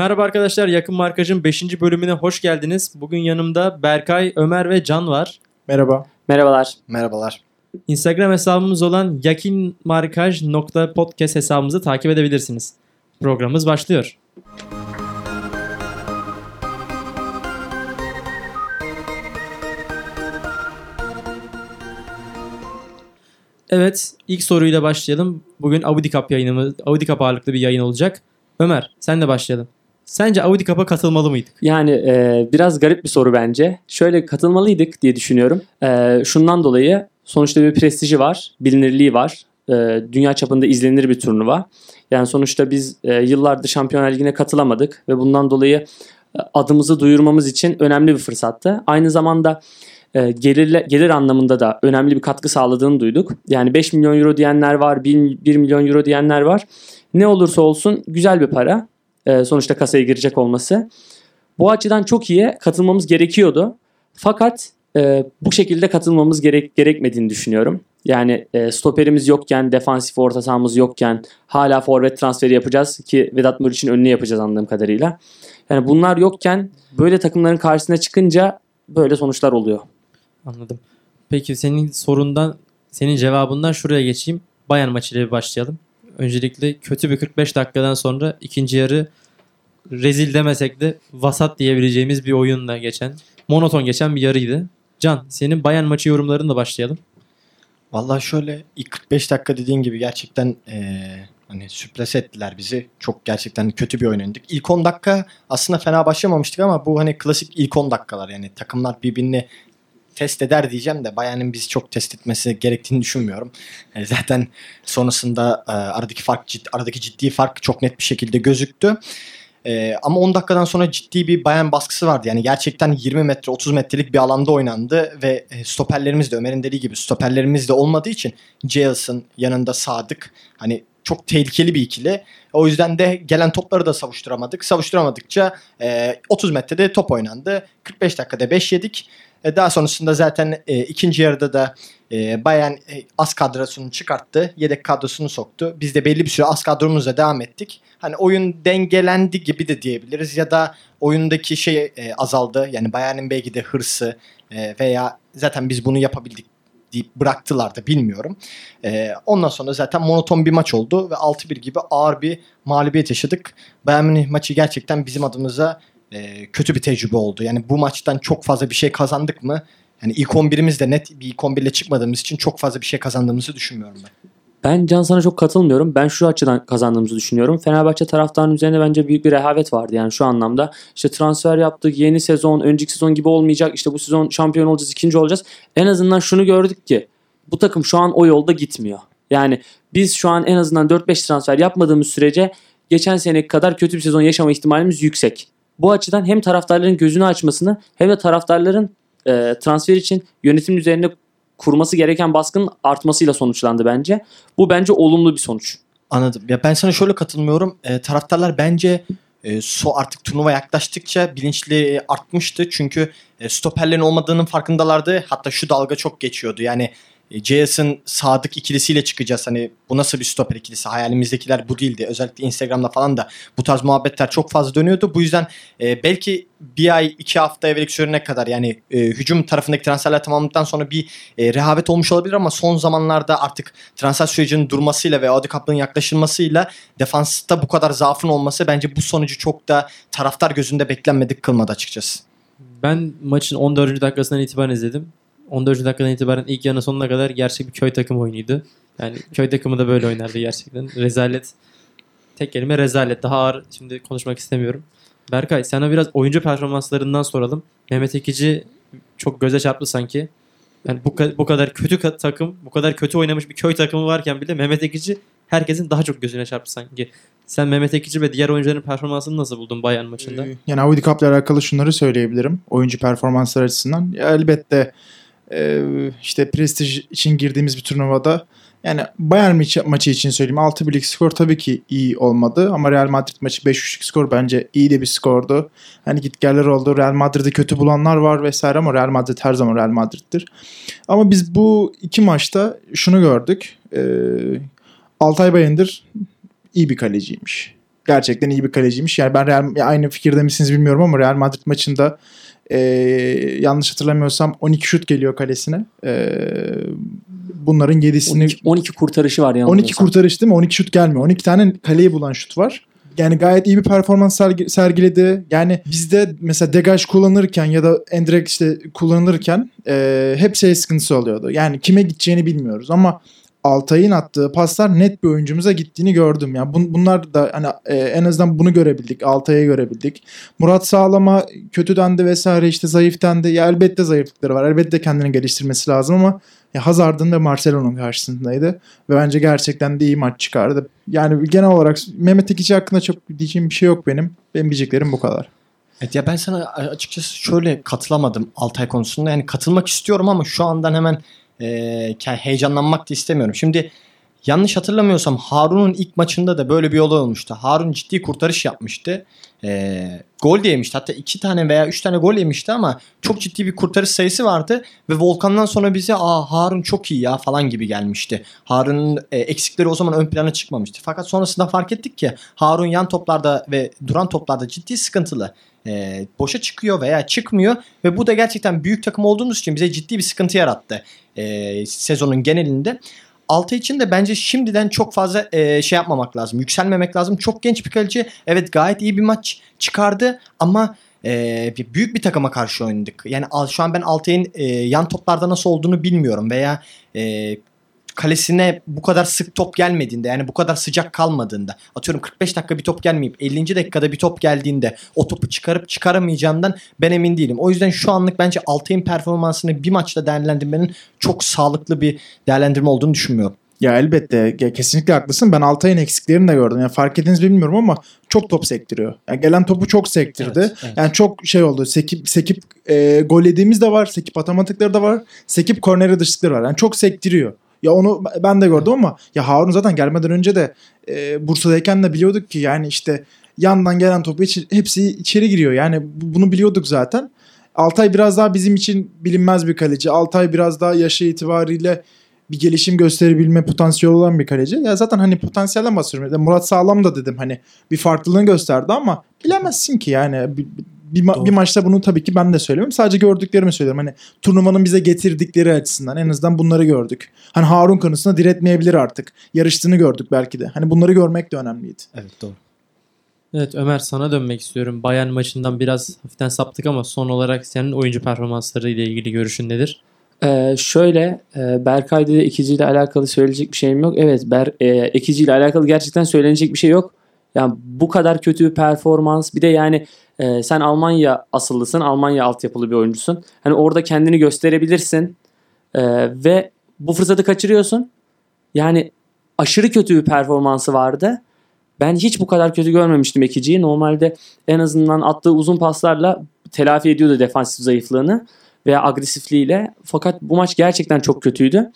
Merhaba arkadaşlar, Yakın Markaj'ın 5. bölümüne hoş geldiniz. Bugün yanımda Berkay, Ömer ve Can var. Merhaba. Merhabalar. Merhabalar. Instagram hesabımız olan yakinmarkaj.podcast hesabımızı takip edebilirsiniz. Programımız başlıyor. Evet, ilk soruyla başlayalım. Bugün Audi Cup yayınımız, Audi Cup ağırlıklı bir yayın olacak. Ömer, sen de başlayalım. Sence Audi Cup'a katılmalı mıydık? Yani e, biraz garip bir soru bence. Şöyle katılmalıydık diye düşünüyorum. E, şundan dolayı sonuçta bir prestiji var, bilinirliği var. E, dünya çapında izlenir bir turnuva. Yani sonuçta biz e, yıllardır Şampiyonlar Ligi'ne katılamadık ve bundan dolayı e, adımızı duyurmamız için önemli bir fırsattı. Aynı zamanda e, gelir, gelir anlamında da önemli bir katkı sağladığını duyduk. Yani 5 milyon euro diyenler var, 1, 1 milyon euro diyenler var. Ne olursa olsun güzel bir para. E, sonuçta kasaya girecek olması. Bu açıdan çok iyi katılmamız gerekiyordu. Fakat e, bu şekilde katılmamız gerek gerekmediğini düşünüyorum. Yani e, stoperimiz yokken, defansif orta sahamız yokken hala forvet transferi yapacağız ki Vedat Muriç'in önüne yapacağız anladığım kadarıyla. Yani bunlar yokken böyle takımların karşısına çıkınca böyle sonuçlar oluyor. Anladım. Peki senin sorundan, senin cevabından şuraya geçeyim. Bayern maçıyla bir başlayalım. Öncelikle kötü bir 45 dakikadan sonra ikinci yarı rezil demesek de vasat diyebileceğimiz bir oyunla geçen, monoton geçen bir yarıydı. Can, senin Bayern maçı yorumlarınla başlayalım. Vallahi şöyle ilk 45 dakika dediğin gibi gerçekten eee hani sürpriz ettiler bizi. Çok gerçekten kötü bir oynadık. İlk 10 dakika aslında fena başlamamıştık ama bu hani klasik ilk 10 dakikalar yani takımlar birbirini test eder diyeceğim de Bayern'in bizi çok test etmesi gerektiğini düşünmüyorum. E, zaten sonrasında e, aradaki fark cid, aradaki ciddi fark çok net bir şekilde gözüktü. E, ama 10 dakikadan sonra ciddi bir Bayern baskısı vardı. Yani gerçekten 20 metre 30 metrelik bir alanda oynandı ve e, stoperlerimiz de Ömer'in dediği gibi stoperlerimiz de olmadığı için Jails'ın yanında Sadık hani çok tehlikeli bir ikili. O yüzden de gelen topları da savuşturamadık. Savuşturamadıkça e, 30 metrede top oynandı. 45 dakikada 5 yedik. E, daha sonrasında zaten e, ikinci yarıda da e, Bayern e, az kadrosunu çıkarttı. Yedek kadrosunu soktu. Biz de belli bir süre az kadromuzla devam ettik. Hani oyun dengelendi gibi de diyebiliriz ya da oyundaki şey e, azaldı. Yani Bayern'in belki de hırsı e, veya zaten biz bunu yapabildik deyip bıraktılar da bilmiyorum. E, ondan sonra zaten monoton bir maç oldu ve 6-1 gibi ağır bir mağlubiyet yaşadık. Bayern maçı gerçekten bizim adımıza e, kötü bir tecrübe oldu. Yani bu maçtan çok fazla bir şey kazandık mı? Yani ilk 11'imiz de net bir ilk 11 ile çıkmadığımız için çok fazla bir şey kazandığımızı düşünmüyorum ben. Ben Can sana çok katılmıyorum. Ben şu açıdan kazandığımızı düşünüyorum. Fenerbahçe taraftarının üzerinde bence büyük bir rehavet vardı yani şu anlamda. İşte transfer yaptık, yeni sezon, önceki sezon gibi olmayacak. İşte bu sezon şampiyon olacağız, ikinci olacağız. En azından şunu gördük ki bu takım şu an o yolda gitmiyor. Yani biz şu an en azından 4-5 transfer yapmadığımız sürece geçen seneki kadar kötü bir sezon yaşama ihtimalimiz yüksek. Bu açıdan hem taraftarların gözünü açmasını hem de taraftarların e, transfer için yönetim üzerine kurması gereken baskının artmasıyla sonuçlandı bence. Bu bence olumlu bir sonuç. Anladım. Ya ben sana şöyle katılmıyorum. E, taraftarlar bence e, so artık turnuva yaklaştıkça bilinçli artmıştı. Çünkü e, stoperlerin olmadığının farkındalardı. Hatta şu dalga çok geçiyordu. Yani e, JS'ın Sadık ikilisiyle çıkacağız. Hani bu nasıl bir stoper ikilisi? Hayalimizdekiler bu değildi. Özellikle Instagram'da falan da bu tarz muhabbetler çok fazla dönüyordu. Bu yüzden e, belki bir ay iki hafta evvelik sürene kadar yani e, hücum tarafındaki transferler tamamladıktan sonra bir e, rehavet olmuş olabilir ama son zamanlarda artık transfer sürecinin durmasıyla ve Audi Cup'ın yaklaşılmasıyla defansta bu kadar zaafın olması bence bu sonucu çok da taraftar gözünde beklenmedik kılmadı açıkçası. Ben maçın 14. dakikasından itibaren izledim. 14. dakikadan itibaren ilk yarının sonuna kadar gerçek bir köy takım oyunuydu. Yani köy takımı da böyle oynardı gerçekten. Rezalet. Tek kelime rezalet. Daha ağır şimdi konuşmak istemiyorum. Berkay sana biraz oyuncu performanslarından soralım. Mehmet Ekici çok göze çarptı sanki. Yani bu, bu kadar kötü takım, bu kadar kötü oynamış bir köy takımı varken bile Mehmet Ekici herkesin daha çok gözüne çarptı sanki. Sen Mehmet Ekici ve diğer oyuncuların performansını nasıl buldun Bayern maçında? Yani Audi Cup ile alakalı şunları söyleyebilirim. Oyuncu performansları açısından. Ya elbette e, işte prestij için girdiğimiz bir turnuvada yani Bayern maçı, için söyleyeyim 6 birlik skor tabii ki iyi olmadı ama Real Madrid maçı 5-3'lük skor bence iyi de bir skordu. Hani git geller oldu. Real Madrid'i kötü bulanlar var vesaire ama Real Madrid her zaman Real Madrid'dir. Ama biz bu iki maçta şunu gördük. Ee, Altay Bayındır iyi bir kaleciymiş. Gerçekten iyi bir kaleciymiş. Yani ben Real, aynı fikirde misiniz bilmiyorum ama Real Madrid maçında e, yanlış hatırlamıyorsam 12 şut geliyor kalesine. E, bunların 7'sini 12, 12 kurtarışı var 12 yanılmıyorsam. kurtarış değil mi? 12 şut gelmiyor. 12 tane kaleyi bulan şut var. Yani gayet iyi bir performans sergi- sergiledi. Yani bizde mesela degaj kullanırken ya da endirekt işte kullanılırken e, hep şey sıkıntısı oluyordu. Yani kime gideceğini bilmiyoruz ama Altay'ın attığı paslar net bir oyuncumuza gittiğini gördüm. Yani bun- bunlar da hani e, en azından bunu görebildik. Altay'ı görebildik. Murat Sağlam'a kötü dendi vesaire işte zayıf dendi. Ya elbette zayıflıkları var. Elbette kendini geliştirmesi lazım ama ya Hazard'ın ve Marcelo'nun karşısındaydı. Ve bence gerçekten de iyi maç çıkardı. Yani genel olarak Mehmet Ekici hakkında çok diyeceğim bir şey yok benim. Benim diyeceklerim bu kadar. Evet ya ben sana açıkçası şöyle katılamadım Altay konusunda. Yani katılmak istiyorum ama şu andan hemen e, heyecanlanmak da istemiyorum. Şimdi yanlış hatırlamıyorsam Harun'un ilk maçında da böyle bir olay olmuştu. Harun ciddi kurtarış yapmıştı. E, gol de yemişti. Hatta iki tane veya üç tane gol yemişti ama çok ciddi bir kurtarış sayısı vardı. Ve Volkan'dan sonra bize aa Harun çok iyi ya falan gibi gelmişti. Harun'un e, eksikleri o zaman ön plana çıkmamıştı. Fakat sonrasında fark ettik ki Harun yan toplarda ve duran toplarda ciddi sıkıntılı e, boşa çıkıyor veya çıkmıyor ve bu da gerçekten büyük takım olduğumuz için bize ciddi bir sıkıntı yarattı e, sezonun genelinde. Altı için de bence şimdiden çok fazla e, şey yapmamak lazım. Yükselmemek lazım. Çok genç bir kaleci. Evet gayet iyi bir maç çıkardı ama e, büyük bir takıma karşı oynadık. Yani şu an ben Altay'ın e, yan toplarda nasıl olduğunu bilmiyorum veya e, kalesine bu kadar sık top gelmediğinde yani bu kadar sıcak kalmadığında atıyorum 45 dakika bir top gelmeyip 50. dakikada bir top geldiğinde o topu çıkarıp çıkaramayacağımdan ben emin değilim. O yüzden şu anlık bence Altay'ın performansını bir maçta değerlendirmenin çok sağlıklı bir değerlendirme olduğunu düşünmüyorum. Ya elbette ya kesinlikle haklısın. Ben Altay'ın eksiklerini de gördüm. Yani fark ettiniz bilmiyorum ama çok top sektiriyor. Yani gelen topu çok sektirdi. Evet, evet. Yani çok şey oldu. Sekip sekip e, gol yediğimiz de var. Sekip atamadıkları da var. Sekip kornere dışlıkları var. Yani çok sektiriyor. Ya onu ben de gördüm ama ya Harun zaten gelmeden önce de e, Bursa'dayken de biliyorduk ki yani işte yandan gelen topu içi- hepsi içeri giriyor. Yani bu- bunu biliyorduk zaten. Altay biraz daha bizim için bilinmez bir kaleci. Altay biraz daha yaşı itibariyle bir gelişim gösterebilme potansiyeli olan bir kaleci. Ya zaten hani potansiyelden bahsediyorum. Murat Sağlam da dedim hani bir farklılığını gösterdi ama bilemezsin ki yani bir, ma- Doğru. bir maçta bunu tabii ki ben de söylemiyorum. Sadece gördüklerimi söylüyorum. Hani turnuvanın bize getirdikleri açısından en azından bunları gördük. Hani Harun konusunda diretmeyebilir artık. Yarıştığını gördük belki de. Hani bunları görmek de önemliydi. Evet doğru. Evet Ömer sana dönmek istiyorum. Bayern maçından biraz hafiften saptık ama son olarak senin oyuncu performansları ile ilgili görüşün nedir? Ee, şöyle e, Berkay'da da Ekici ile alakalı söyleyecek bir şeyim yok. Evet Ber, e, Ekici ile alakalı gerçekten söylenecek bir şey yok. Yani bu kadar kötü bir performans bir de yani e, sen Almanya asıllısın. Almanya altyapılı bir oyuncusun. Hani orada kendini gösterebilirsin. E, ve bu fırsatı kaçırıyorsun. Yani aşırı kötü bir performansı vardı. Ben hiç bu kadar kötü görmemiştim Ekici'yi. Normalde en azından attığı uzun paslarla telafi ediyordu defansif zayıflığını veya agresifliğiyle. Fakat bu maç gerçekten çok kötüydü.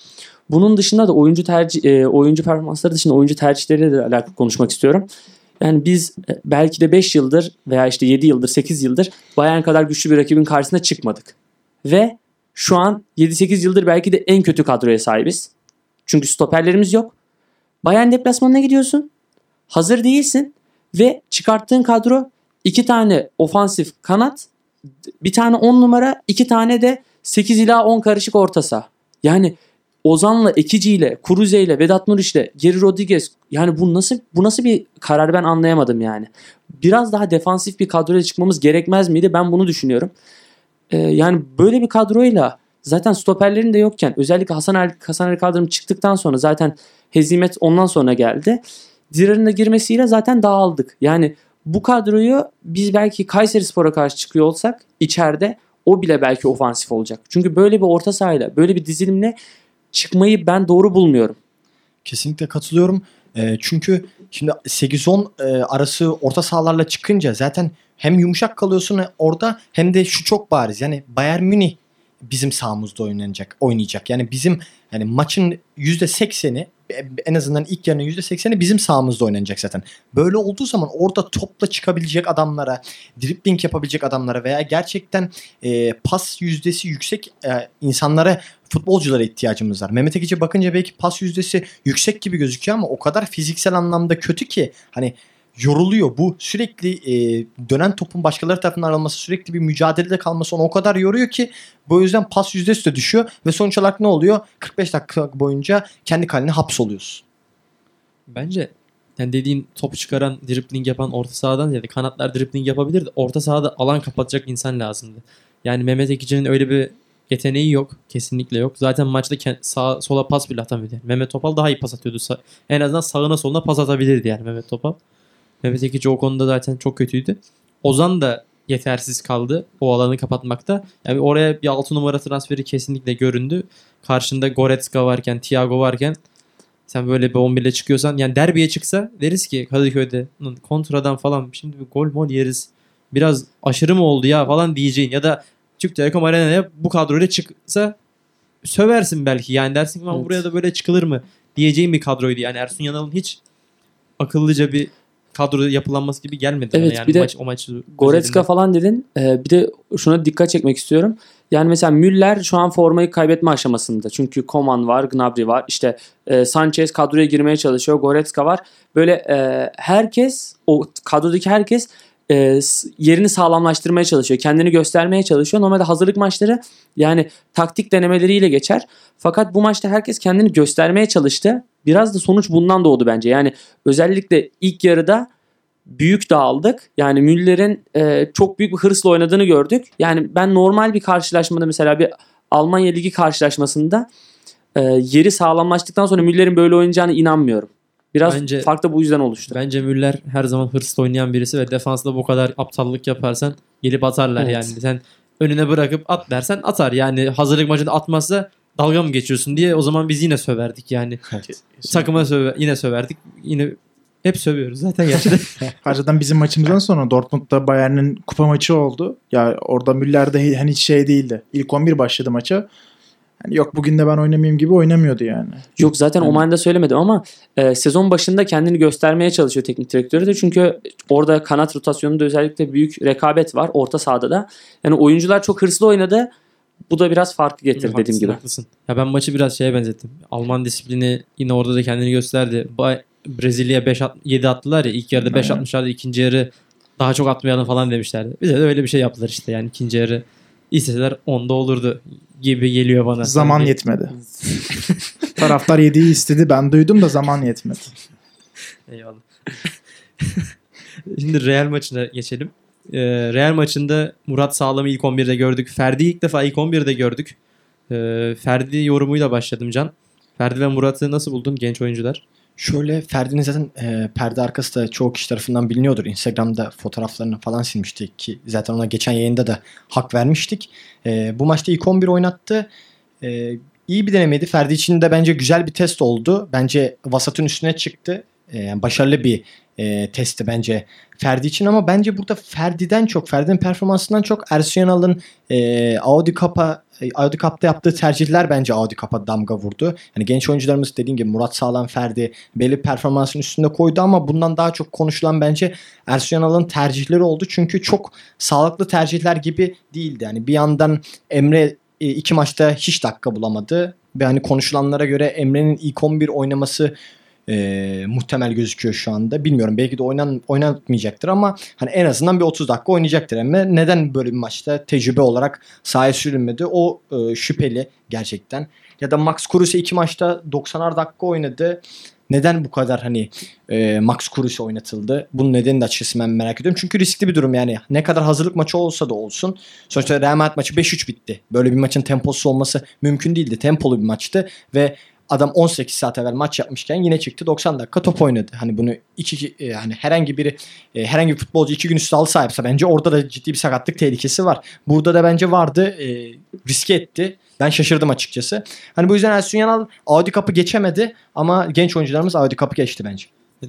Bunun dışında da oyuncu tercih e, oyuncu performansları dışında oyuncu tercihleriyle de alakalı konuşmak istiyorum. Yani biz e, belki de 5 yıldır veya işte 7 yıldır 8 yıldır Bayern kadar güçlü bir rakibin karşısına çıkmadık. Ve şu an 7-8 yıldır belki de en kötü kadroya sahibiz. Çünkü stoperlerimiz yok. Bayern deplasmanına gidiyorsun. Hazır değilsin. Ve çıkarttığın kadro iki tane ofansif kanat, bir tane 10 numara, iki tane de 8 ila 10 karışık orta saha. Yani Ozan'la, Ekici'yle, Kuruze'yle, Vedat Muriç'le, Geri Rodriguez yani bu nasıl bu nasıl bir karar ben anlayamadım yani. Biraz daha defansif bir kadroya çıkmamız gerekmez miydi? Ben bunu düşünüyorum. Ee, yani böyle bir kadroyla zaten stoperlerin de yokken özellikle Hasan Ali, Hasan Ali Kaldırım çıktıktan sonra zaten hezimet ondan sonra geldi. Dirar'ın da girmesiyle zaten dağıldık. Yani bu kadroyu biz belki Kayseri Spor'a karşı çıkıyor olsak içeride o bile belki ofansif olacak. Çünkü böyle bir orta sahayla böyle bir dizilimle çıkmayı ben doğru bulmuyorum. Kesinlikle katılıyorum. E, çünkü şimdi 8-10 e, arası orta sahalarla çıkınca zaten hem yumuşak kalıyorsun orada hem de şu çok bariz. Yani Bayern Münih bizim sahamızda oynanacak, oynayacak. Yani bizim yani maçın %80'i en azından ilk yarının %80'i bizim sahamızda oynanacak zaten. Böyle olduğu zaman orada topla çıkabilecek adamlara, dribbling yapabilecek adamlara veya gerçekten e, pas yüzdesi yüksek e, insanlara, futbolculara ihtiyacımız var. Mehmet Ekici bakınca belki pas yüzdesi yüksek gibi gözüküyor ama o kadar fiziksel anlamda kötü ki hani yoruluyor. Bu sürekli e, dönen topun başkaları tarafından alınması, sürekli bir mücadelede kalması onu o kadar yoruyor ki bu yüzden pas yüzdesi de düşüyor ve sonuç olarak ne oluyor? 45 dakika boyunca kendi kaline hapsoluyorsun. Bence yani dediğin top çıkaran, dribbling yapan orta sahadan ziyade kanatlar dribbling yapabilirdi. Orta sahada alan kapatacak insan lazımdı. Yani Mehmet Ekici'nin öyle bir yeteneği yok. Kesinlikle yok. Zaten maçta sağa, sola pas bile atamıyordu. Yani Mehmet Topal daha iyi pas atıyordu. En azından sağına soluna pas atabilirdi yani Mehmet Topal. Mehmet Ekici o konuda zaten çok kötüydü. Ozan da yetersiz kaldı o alanı kapatmakta. Yani oraya bir 6 numara transferi kesinlikle göründü. Karşında Goretzka varken, Thiago varken sen böyle bir 11 ile çıkıyorsan yani derbiye çıksa deriz ki Kadıköy'de "Lan kontradan falan şimdi bir gol mol yeriz. Biraz aşırı mı oldu ya falan diyeceğin ya da Türk Telekom Arena'ya bu kadroyla çıksa söversin belki. Yani dersin ki "Lan Evet. buraya da böyle çıkılır mı diyeceğin bir kadroydu. Yani Ersun Yanal'ın hiç akıllıca bir kadro yapılanması gibi gelmedi Evet, bana yani bir de maç, o maç Goretzka özelinde. falan dedin. Ee, bir de şuna dikkat çekmek istiyorum. Yani mesela Müller şu an formayı kaybetme aşamasında. Çünkü Koman var, Gnabry var. İşte e, Sanchez kadroya girmeye çalışıyor. Goretzka var. Böyle e, herkes, o kadrodaki herkes e, yerini sağlamlaştırmaya çalışıyor. Kendini göstermeye çalışıyor. Normalde hazırlık maçları yani taktik denemeleriyle geçer. Fakat bu maçta herkes kendini göstermeye çalıştı. Biraz da sonuç bundan doğdu bence. Yani özellikle ilk yarıda büyük dağıldık. Yani Müller'in e, çok büyük bir hırsla oynadığını gördük. Yani ben normal bir karşılaşmada mesela bir Almanya Ligi karşılaşmasında e, yeri sağlamlaştıktan sonra Müller'in böyle oynayacağına inanmıyorum. Biraz Bence- fark da bu yüzden oluştu. Bence Müller her zaman hırslı oynayan birisi ve defansda bu kadar aptallık yaparsan gelip atarlar Evet. yani. Sen önüne bırakıp at dersen atar. Yani hazırlık maçında atmazsa dalga mı geçiyorsun diye o zaman biz yine söverdik yani. Takıma söve, yine söverdik. Yine hep sövüyoruz zaten gerçekten. Harcadan bizim maçımızdan sonra Dortmund'da Bayern'in kupa maçı oldu. Ya orada Müller de hani hiç şey değildi. İlk 11 başladı maça. Hani yok bugün de ben oynamayayım gibi oynamıyordu yani. Yok zaten Yani- Oman'da söylemedim ama e, sezon başında kendini göstermeye çalışıyor teknik direktörü de. Çünkü orada kanat rotasyonunda özellikle büyük rekabet var orta sahada da. Yani oyuncular çok hırslı oynadı. Bu da biraz farkı getirdi dediğim Haklısın, gibi. Haklısın. Ya ben maçı biraz şeye benzettim. Alman disiplini yine orada da kendini gösterdi. Brezilya 5 7 attılar ya. İlk yarıda 5 Aynen. atmışlardı. ikinci yarı daha çok atmayalım falan demişlerdi. Bize de öyle bir şey yaptılar işte yani ikinci yarı. İsteseler 10'da olurdu gibi geliyor bana. Zaman Sanki- yetmedi. Taraftar yediği istedi. Ben duydum da zaman yetmedi. Eyvallah. Şimdi Real maçına geçelim. Ee, Real maçında Murat Sağlam'ı ilk 11'de gördük. Ferdi'yi ilk defa ilk 11'de gördük. Ee, Ferdi yorumuyla başladım Can. Ferdi ve Murat'ı nasıl buldun genç oyuncular? Şöyle Ferdi'nin zaten e, perde arkası da çoğu kişi tarafından biliniyordur. Instagram'da fotoğraflarını falan silmiştik ki zaten ona geçen yayında da hak vermiştik. E, bu maçta ilk 11 oynattı. E, iyi bir denemeydi. Ferdi için de bence güzel bir test oldu. Bence vasatın üstüne çıktı. E, başarılı bir e, testti bence Ferdi için ama bence burada Ferdi'den çok, Ferdi'nin performansından çok Ersun e, Audi Cup'a Audi Cup'ta yaptığı tercihler bence Audi Cup'a damga vurdu. Yani genç oyuncularımız dediğim gibi Murat Sağlam, Ferdi belli performansın üstünde koydu ama bundan daha çok konuşulan bence Ersun tercihleri oldu. Çünkü çok sağlıklı tercihler gibi değildi. Yani bir yandan Emre e, iki maçta hiç dakika bulamadı. Ve hani konuşulanlara göre Emre'nin ilk 11 oynaması e, muhtemel gözüküyor şu anda. Bilmiyorum belki de oynan, oynatmayacaktır ama hani en azından bir 30 dakika oynayacaktır Emre. Neden böyle bir maçta tecrübe olarak sahaya sürülmedi? O e, şüpheli gerçekten. Ya da Max Kruse iki maçta 90'ar dakika oynadı. Neden bu kadar hani e, Max Kruse oynatıldı? Bunun nedenini de açıkçası ben merak ediyorum. Çünkü riskli bir durum yani. Ne kadar hazırlık maçı olsa da olsun. Sonuçta Real Madrid maçı 5-3 bitti. Böyle bir maçın temposu olması mümkün değildi. Tempolu bir maçtı ve adam 18 saat evvel maç yapmışken yine çıktı 90 dakika top oynadı. Hani bunu iki e, hani herhangi biri e, herhangi bir futbolcu iki gün üstü halı saha yapsa bence orada da ciddi bir sakatlık tehlikesi var. Burada da bence vardı. E, riske etti. Ben şaşırdım açıkçası. Hani bu yüzden Ersun Yanal Audi Cup'ı geçemedi ama genç oyuncularımız Audi Cup'ı geçti bence.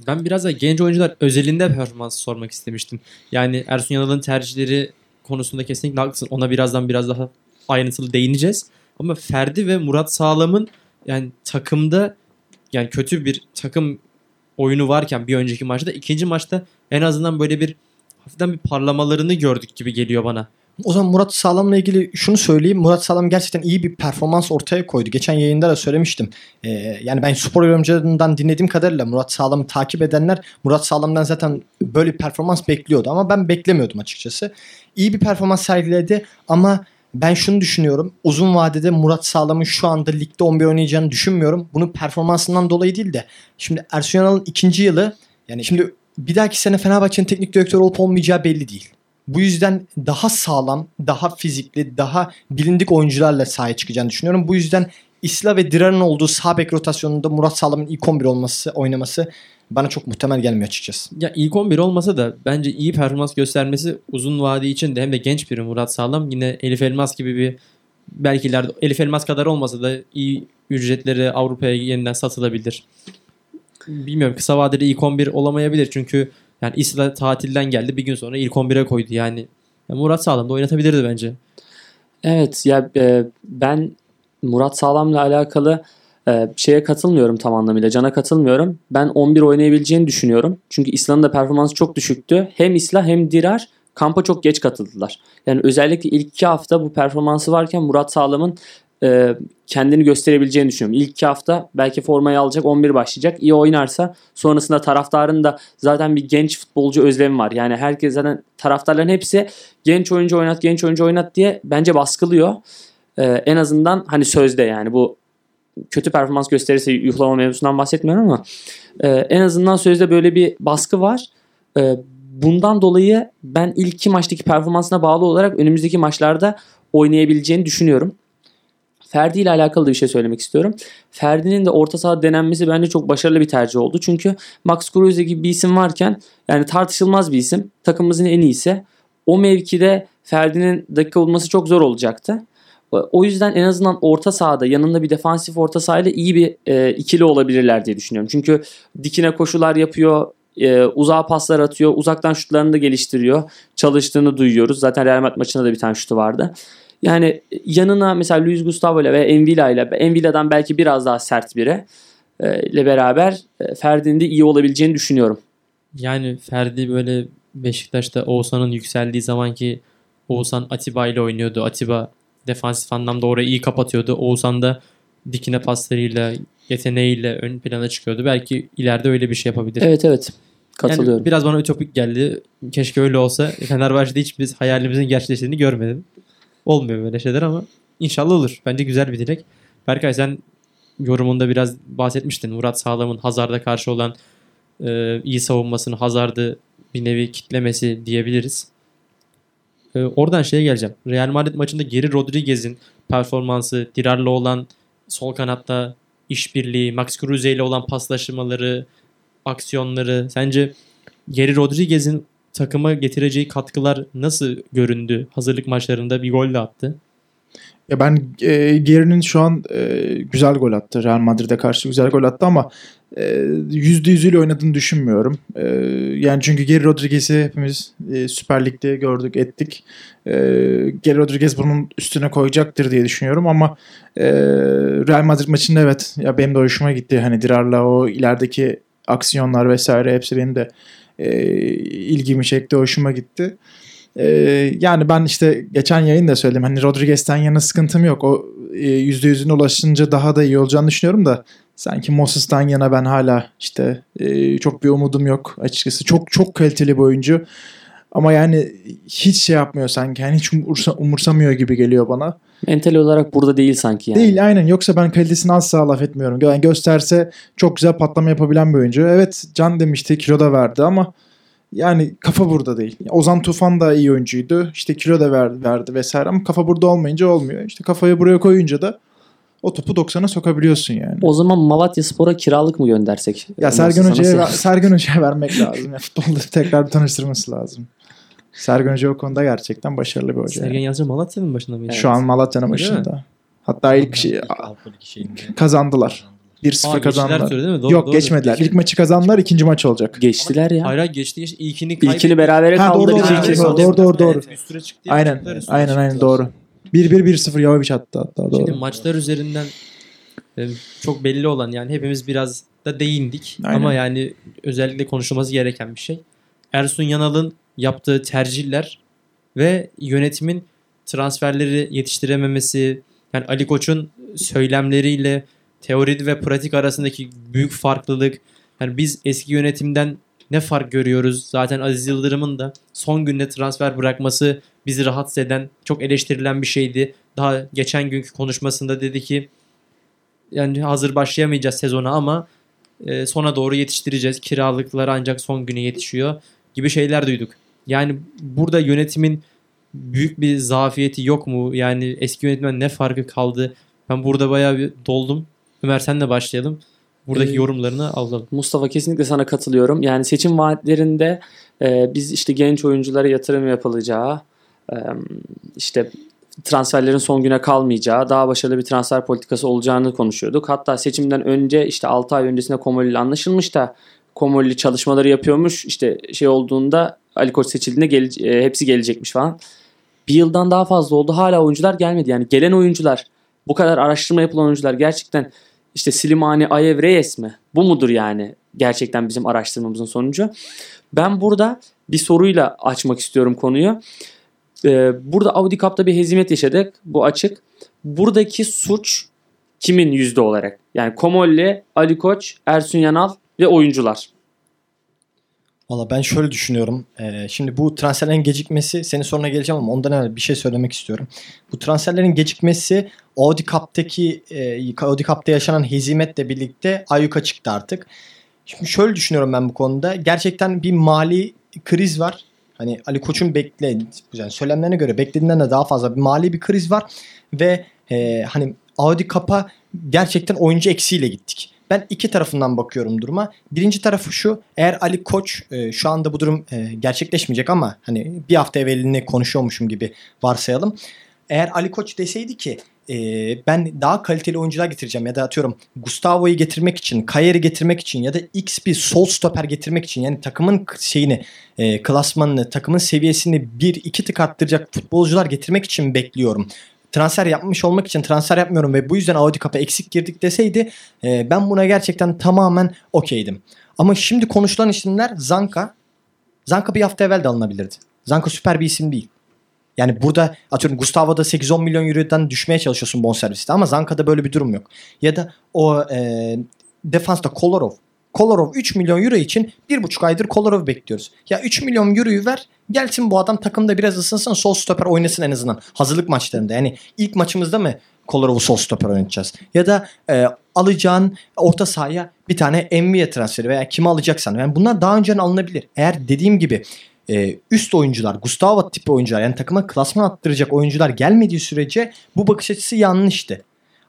Ben biraz da genç oyuncular özelinde performansı sormak istemiştim. Yani Ersun Yanal'ın tercihleri konusunda kesinlikle haklısın. Ona birazdan biraz daha ayrıntılı değineceğiz. Ama Ferdi ve Murat Sağlam'ın yani takımda yani kötü bir takım oyunu varken bir önceki maçta ikinci maçta en azından böyle bir hafiften bir parlamalarını gördük gibi geliyor bana. O zaman Murat Sağlam'la ilgili şunu söyleyeyim. Murat Sağlam gerçekten iyi bir performans ortaya koydu. Geçen yayında da söylemiştim. Ee, yani ben spor yorumcularından dinlediğim kadarıyla Murat Sağlam'ı takip edenler Murat Sağlam'dan zaten böyle bir performans bekliyordu. Ama ben beklemiyordum açıkçası. İyi bir performans sergiledi ama ben şunu düşünüyorum. Uzun vadede Murat Sağlam'ın şu anda ligde 11 oynayacağını düşünmüyorum. Bunu performansından dolayı değil de. Şimdi Ersun Yanal'ın ikinci yılı yani şimdi bir dahaki sene Fenerbahçe'nin teknik direktörü olup olmayacağı belli değil. Bu yüzden daha sağlam, daha fizikli, daha bilindik oyuncularla sahaya çıkacağını düşünüyorum. Bu yüzden Isla ve Dirar'ın olduğu sağ bek rotasyonunda Murat Sağlam'ın ilk 11 olması, oynaması bana çok muhtemel gelmiyor açıkçası. Ya ilk 11 olmasa da bence iyi performans göstermesi uzun vade için de hem de genç biri Murat Sağlam. Yine Elif Elmas gibi bir belki ileride Elif Elmas kadar olmasa da iyi ücretleri Avrupa'ya yeniden satılabilir. Bilmiyorum kısa vadede ilk 11 olamayabilir çünkü yani İsla tatilden geldi bir gün sonra ilk 11'e koydu yani. Ya Murat Sağlam da oynatabilirdi bence. Evet ya e, ben Murat Sağlam'la alakalı e, şeye katılmıyorum tam anlamıyla. Can'a katılmıyorum. Ben 11 oynayabileceğini düşünüyorum. Çünkü İslam'ın da performansı çok düşüktü. Hem İsla hem Dirar kampa çok geç katıldılar. Yani özellikle ilk iki hafta bu performansı varken Murat Sağlam'ın e, kendini gösterebileceğini düşünüyorum. İlk iki hafta belki formayı alacak 11 başlayacak. İyi oynarsa sonrasında taraftarın da zaten bir genç futbolcu özlemi var. Yani herkes zaten taraftarların hepsi genç oyuncu oynat genç oyuncu oynat diye bence baskılıyor. E, en azından hani sözde yani bu kötü performans gösterirse yuhlama mevzusundan bahsetmiyorum ama e, en azından sözde böyle bir baskı var. E, bundan dolayı ben ilk iki maçtaki performansına bağlı olarak önümüzdeki maçlarda oynayabileceğini düşünüyorum. Ferdi ile alakalı da bir şey söylemek istiyorum. Ferdi'nin de orta saha denenmesi bence çok başarılı bir tercih oldu. Çünkü Max Kruse gibi bir isim varken yani tartışılmaz bir isim. Takımımızın en iyisi. O mevkide Ferdi'nin dakika bulması çok zor olacaktı. O yüzden en azından orta sahada yanında bir defansif orta sahayla iyi bir e, ikili olabilirler diye düşünüyorum. Çünkü dikine koşular yapıyor, e, uzağa paslar atıyor, uzaktan şutlarını da geliştiriyor. Çalıştığını duyuyoruz. Zaten Real Madrid maçında da bir tane şutu vardı. Yani yanına mesela Luis Gustavo ile ve Envila ile Envila'dan belki biraz daha sert biri e, ile beraber e, Ferdi'nin de iyi olabileceğini düşünüyorum. Yani Ferdi böyle Beşiktaş'ta Oğuzhan'ın yükseldiği zamanki Oğuzhan Atiba ile oynuyordu. Atiba defansif anlamda orayı iyi kapatıyordu. Oğuzhan da dikine paslarıyla, yeteneğiyle ön plana çıkıyordu. Belki ileride öyle bir şey yapabilir. Evet evet. Katılıyorum. Yani biraz bana ütopik geldi. Keşke öyle olsa. Fenerbahçe'de hiç biz hayalimizin gerçekleştiğini görmedim. Olmuyor böyle şeyler ama inşallah olur. Bence güzel bir dilek. Berkay sen yorumunda biraz bahsetmiştin. Murat Sağlam'ın Hazard'a karşı olan e, iyi savunmasını Hazard'ı bir nevi kitlemesi diyebiliriz. E, oradan şeye geleceğim. Real Madrid maçında Geri Rodriguez'in performansı, Dirar'la olan sol kanatta işbirliği, Max Kruse ile olan paslaşmaları, aksiyonları sence Geri Rodriguez'in takıma getireceği katkılar nasıl göründü? Hazırlık maçlarında bir gol de attı. Ya ben e, Geri'nin şu an e, güzel gol attı. Real Madrid'e karşı güzel gol attı ama yüzde yüzüyle oynadığını düşünmüyorum. E, yani çünkü Geri Rodriguez'i hepimiz e, Süper Lig'de gördük, ettik. E, Geri Rodriguez bunun üstüne koyacaktır diye düşünüyorum ama e, Real Madrid maçında evet ya benim de hoşuma gitti. Hani Dirar'la o ilerideki aksiyonlar vesaire hepsi benim de e, ilgimi çekti, hoşuma gitti. Yani ben işte geçen yayın da söyledim. Hani Rodriguez'ten yana sıkıntım yok. O e, %100'üne ulaşınca daha da iyi olacağını düşünüyorum da sanki Moses'tan yana ben hala işte e, çok bir umudum yok açıkçası. Çok çok kaliteli bir oyuncu. Ama yani hiç şey yapmıyor sanki. Yani hiç umursa, umursamıyor gibi geliyor bana. Mental olarak burada değil sanki yani. Değil aynen. Yoksa ben kalitesini asla laf etmiyorum. Yani gösterse çok güzel patlama yapabilen bir oyuncu. Evet Can demişti kilo da verdi ama yani kafa burada değil. Ozan Tufan da iyi oyuncuydu. İşte kilo da verdi, verdi vesaire ama kafa burada olmayınca olmuyor. İşte kafayı buraya koyunca da o topu 90'a sokabiliyorsun yani. O zaman Malatya Spor'a kiralık mı göndersek? Ya Sergen Hoca'ya Sergen Hoca'ya vermek lazım. Ya, futbolda tekrar bir tanıştırması lazım. Sergen Hoca o konuda gerçekten başarılı bir hoca. Sergen yani. Yalçın Malatya'nın başında mıydı? Şu an Malatya'nın başında. Hatta ilk şey, kazandılar. 1-0 Aa, kazandılar. geçtiler değil mi? Doğru, Yok doğru. geçmediler. İlk maçı kazandılar. ikinci maç olacak. Geçtiler ya. Hayır hayır, geçti geçti. İlkini kaybetti. İlkini berabere Ha, kaldı. doğru, doğru, doğru, ikili doğru. Evet, üstüne çıktı. diye Aynen. Aynen çıktı. aynen doğru. 1-1-1-0 Jovic hatta. hatta doğru. Şimdi maçlar üzerinden e, çok belli olan yani hepimiz biraz da değindik. Aynen. Ama yani özellikle konuşulması gereken bir şey. Ersun Yanal'ın yaptığı tercihler ve yönetimin transferleri yetiştirememesi yani Ali Koç'un söylemleriyle teori ve pratik arasındaki büyük farklılık yani biz eski yönetimden ne fark görüyoruz? Zaten Aziz Yıldırım'ın da son günde transfer bırakması bizi rahatsız eden, çok eleştirilen bir şeydi. Daha geçen günkü konuşmasında dedi ki yani hazır başlayamayacağız sezona ama e, sona doğru yetiştireceğiz. Kiralıklar ancak son güne yetişiyor gibi şeyler duyduk. Yani burada yönetimin büyük bir zafiyeti yok mu? Yani eski yönetimden ne farkı kaldı? Ben burada bayağı bir doldum. Ömer senle başlayalım. Buradaki Ee, yorumlarını alalım. Mustafa kesinlikle sana katılıyorum. Yani seçim vaatlerinde e, biz işte genç oyunculara yatırım yapılacağı, işte transferlerin son güne kalmayacağı, daha başarılı bir transfer politikası olacağını konuşuyorduk. Hatta seçimden önce işte 6 ay öncesinde Komoli ile anlaşılmış da Komoli çalışmaları yapıyormuş. İşte şey olduğunda Ali Koç seçildiğinde gele- e, hepsi gelecekmiş falan. Bir yıldan daha fazla oldu. Hala oyuncular gelmedi. Yani gelen oyuncular, bu kadar araştırma yapılan oyuncular gerçekten işte Slimani, Ayev, Reyes mi? Bu mudur yani gerçekten bizim araştırmamızın sonucu? Ben burada bir soruyla açmak istiyorum konuyu. Ee, burada Audi Cup'ta bir hezimet yaşadık. Bu açık. Buradaki suç kimin yüzde olarak? Yani Komolli, Ali Koç, Ersun Yanal ve oyuncular. Valla ben şöyle düşünüyorum. Ee, şimdi bu transferlerin gecikmesi senin soruna geleceğim ama ondan evvel bir şey söylemek istiyorum. Bu transferlerin gecikmesi Audi Cup'taki e, Audi Cup'ta yaşanan hezimetle birlikte ayyuka çıktı artık. Şimdi şöyle düşünüyorum ben bu konuda. Gerçekten bir mali kriz var. Hani Ali Koç'un bekle yani söylemlerine göre beklediğinden de daha fazla bir mali bir kriz var ve e, hani Audi Cup'a gerçekten oyuncu eksiğiyle gittik. Ben iki tarafından bakıyorum duruma. Birinci tarafı şu. Eğer Ali Koç e, şu anda bu durum e, gerçekleşmeyecek ama hani bir hafta evvelini konuşuyormuşum gibi varsayalım. Eğer Ali Koç deseydi ki e, ben daha kaliteli oyuncular getireceğim ya da atıyorum Gustavo'yu getirmek için, Kayer'i getirmek için ya da X bir sol stoper getirmek için yani takımın şeyini, e, klasmanını, takımın seviyesini bir iki tık arttıracak futbolcular getirmek için bekliyorum. Transfer yapmış olmak için transfer yapmıyorum ve bu yüzden Audi Cup'a eksik girdik deseydi e, ben buna gerçekten tamamen okeydim. Ama şimdi konuşulan isimler Zanka. Zanka bir hafta evvel de alınabilirdi. Zanka süper bir isim değil. Yani burada atıyorum Gustavo'da 8-10 milyon eurodan düşmeye çalışıyorsun bonserviste ama Zanka'da böyle bir durum yok. Ya da o e, defansta Kolarov. Kolarov 3 milyon euro için 1,5 aydır Kolarov bekliyoruz. Ya 3 milyon euroyu ver gelsin bu adam takımda biraz ısınsın sol stoper oynasın en azından. Hazırlık maçlarında yani ilk maçımızda mı Kolarov'u sol stoper oynatacağız? Ya da e, alacağın orta sahaya bir tane Envia transferi veya kimi alacaksan. Yani bunlar daha önceden alınabilir. Eğer dediğim gibi e, üst oyuncular, Gustavo tipi oyuncular yani takıma klasman attıracak oyuncular gelmediği sürece bu bakış açısı yanlıştı.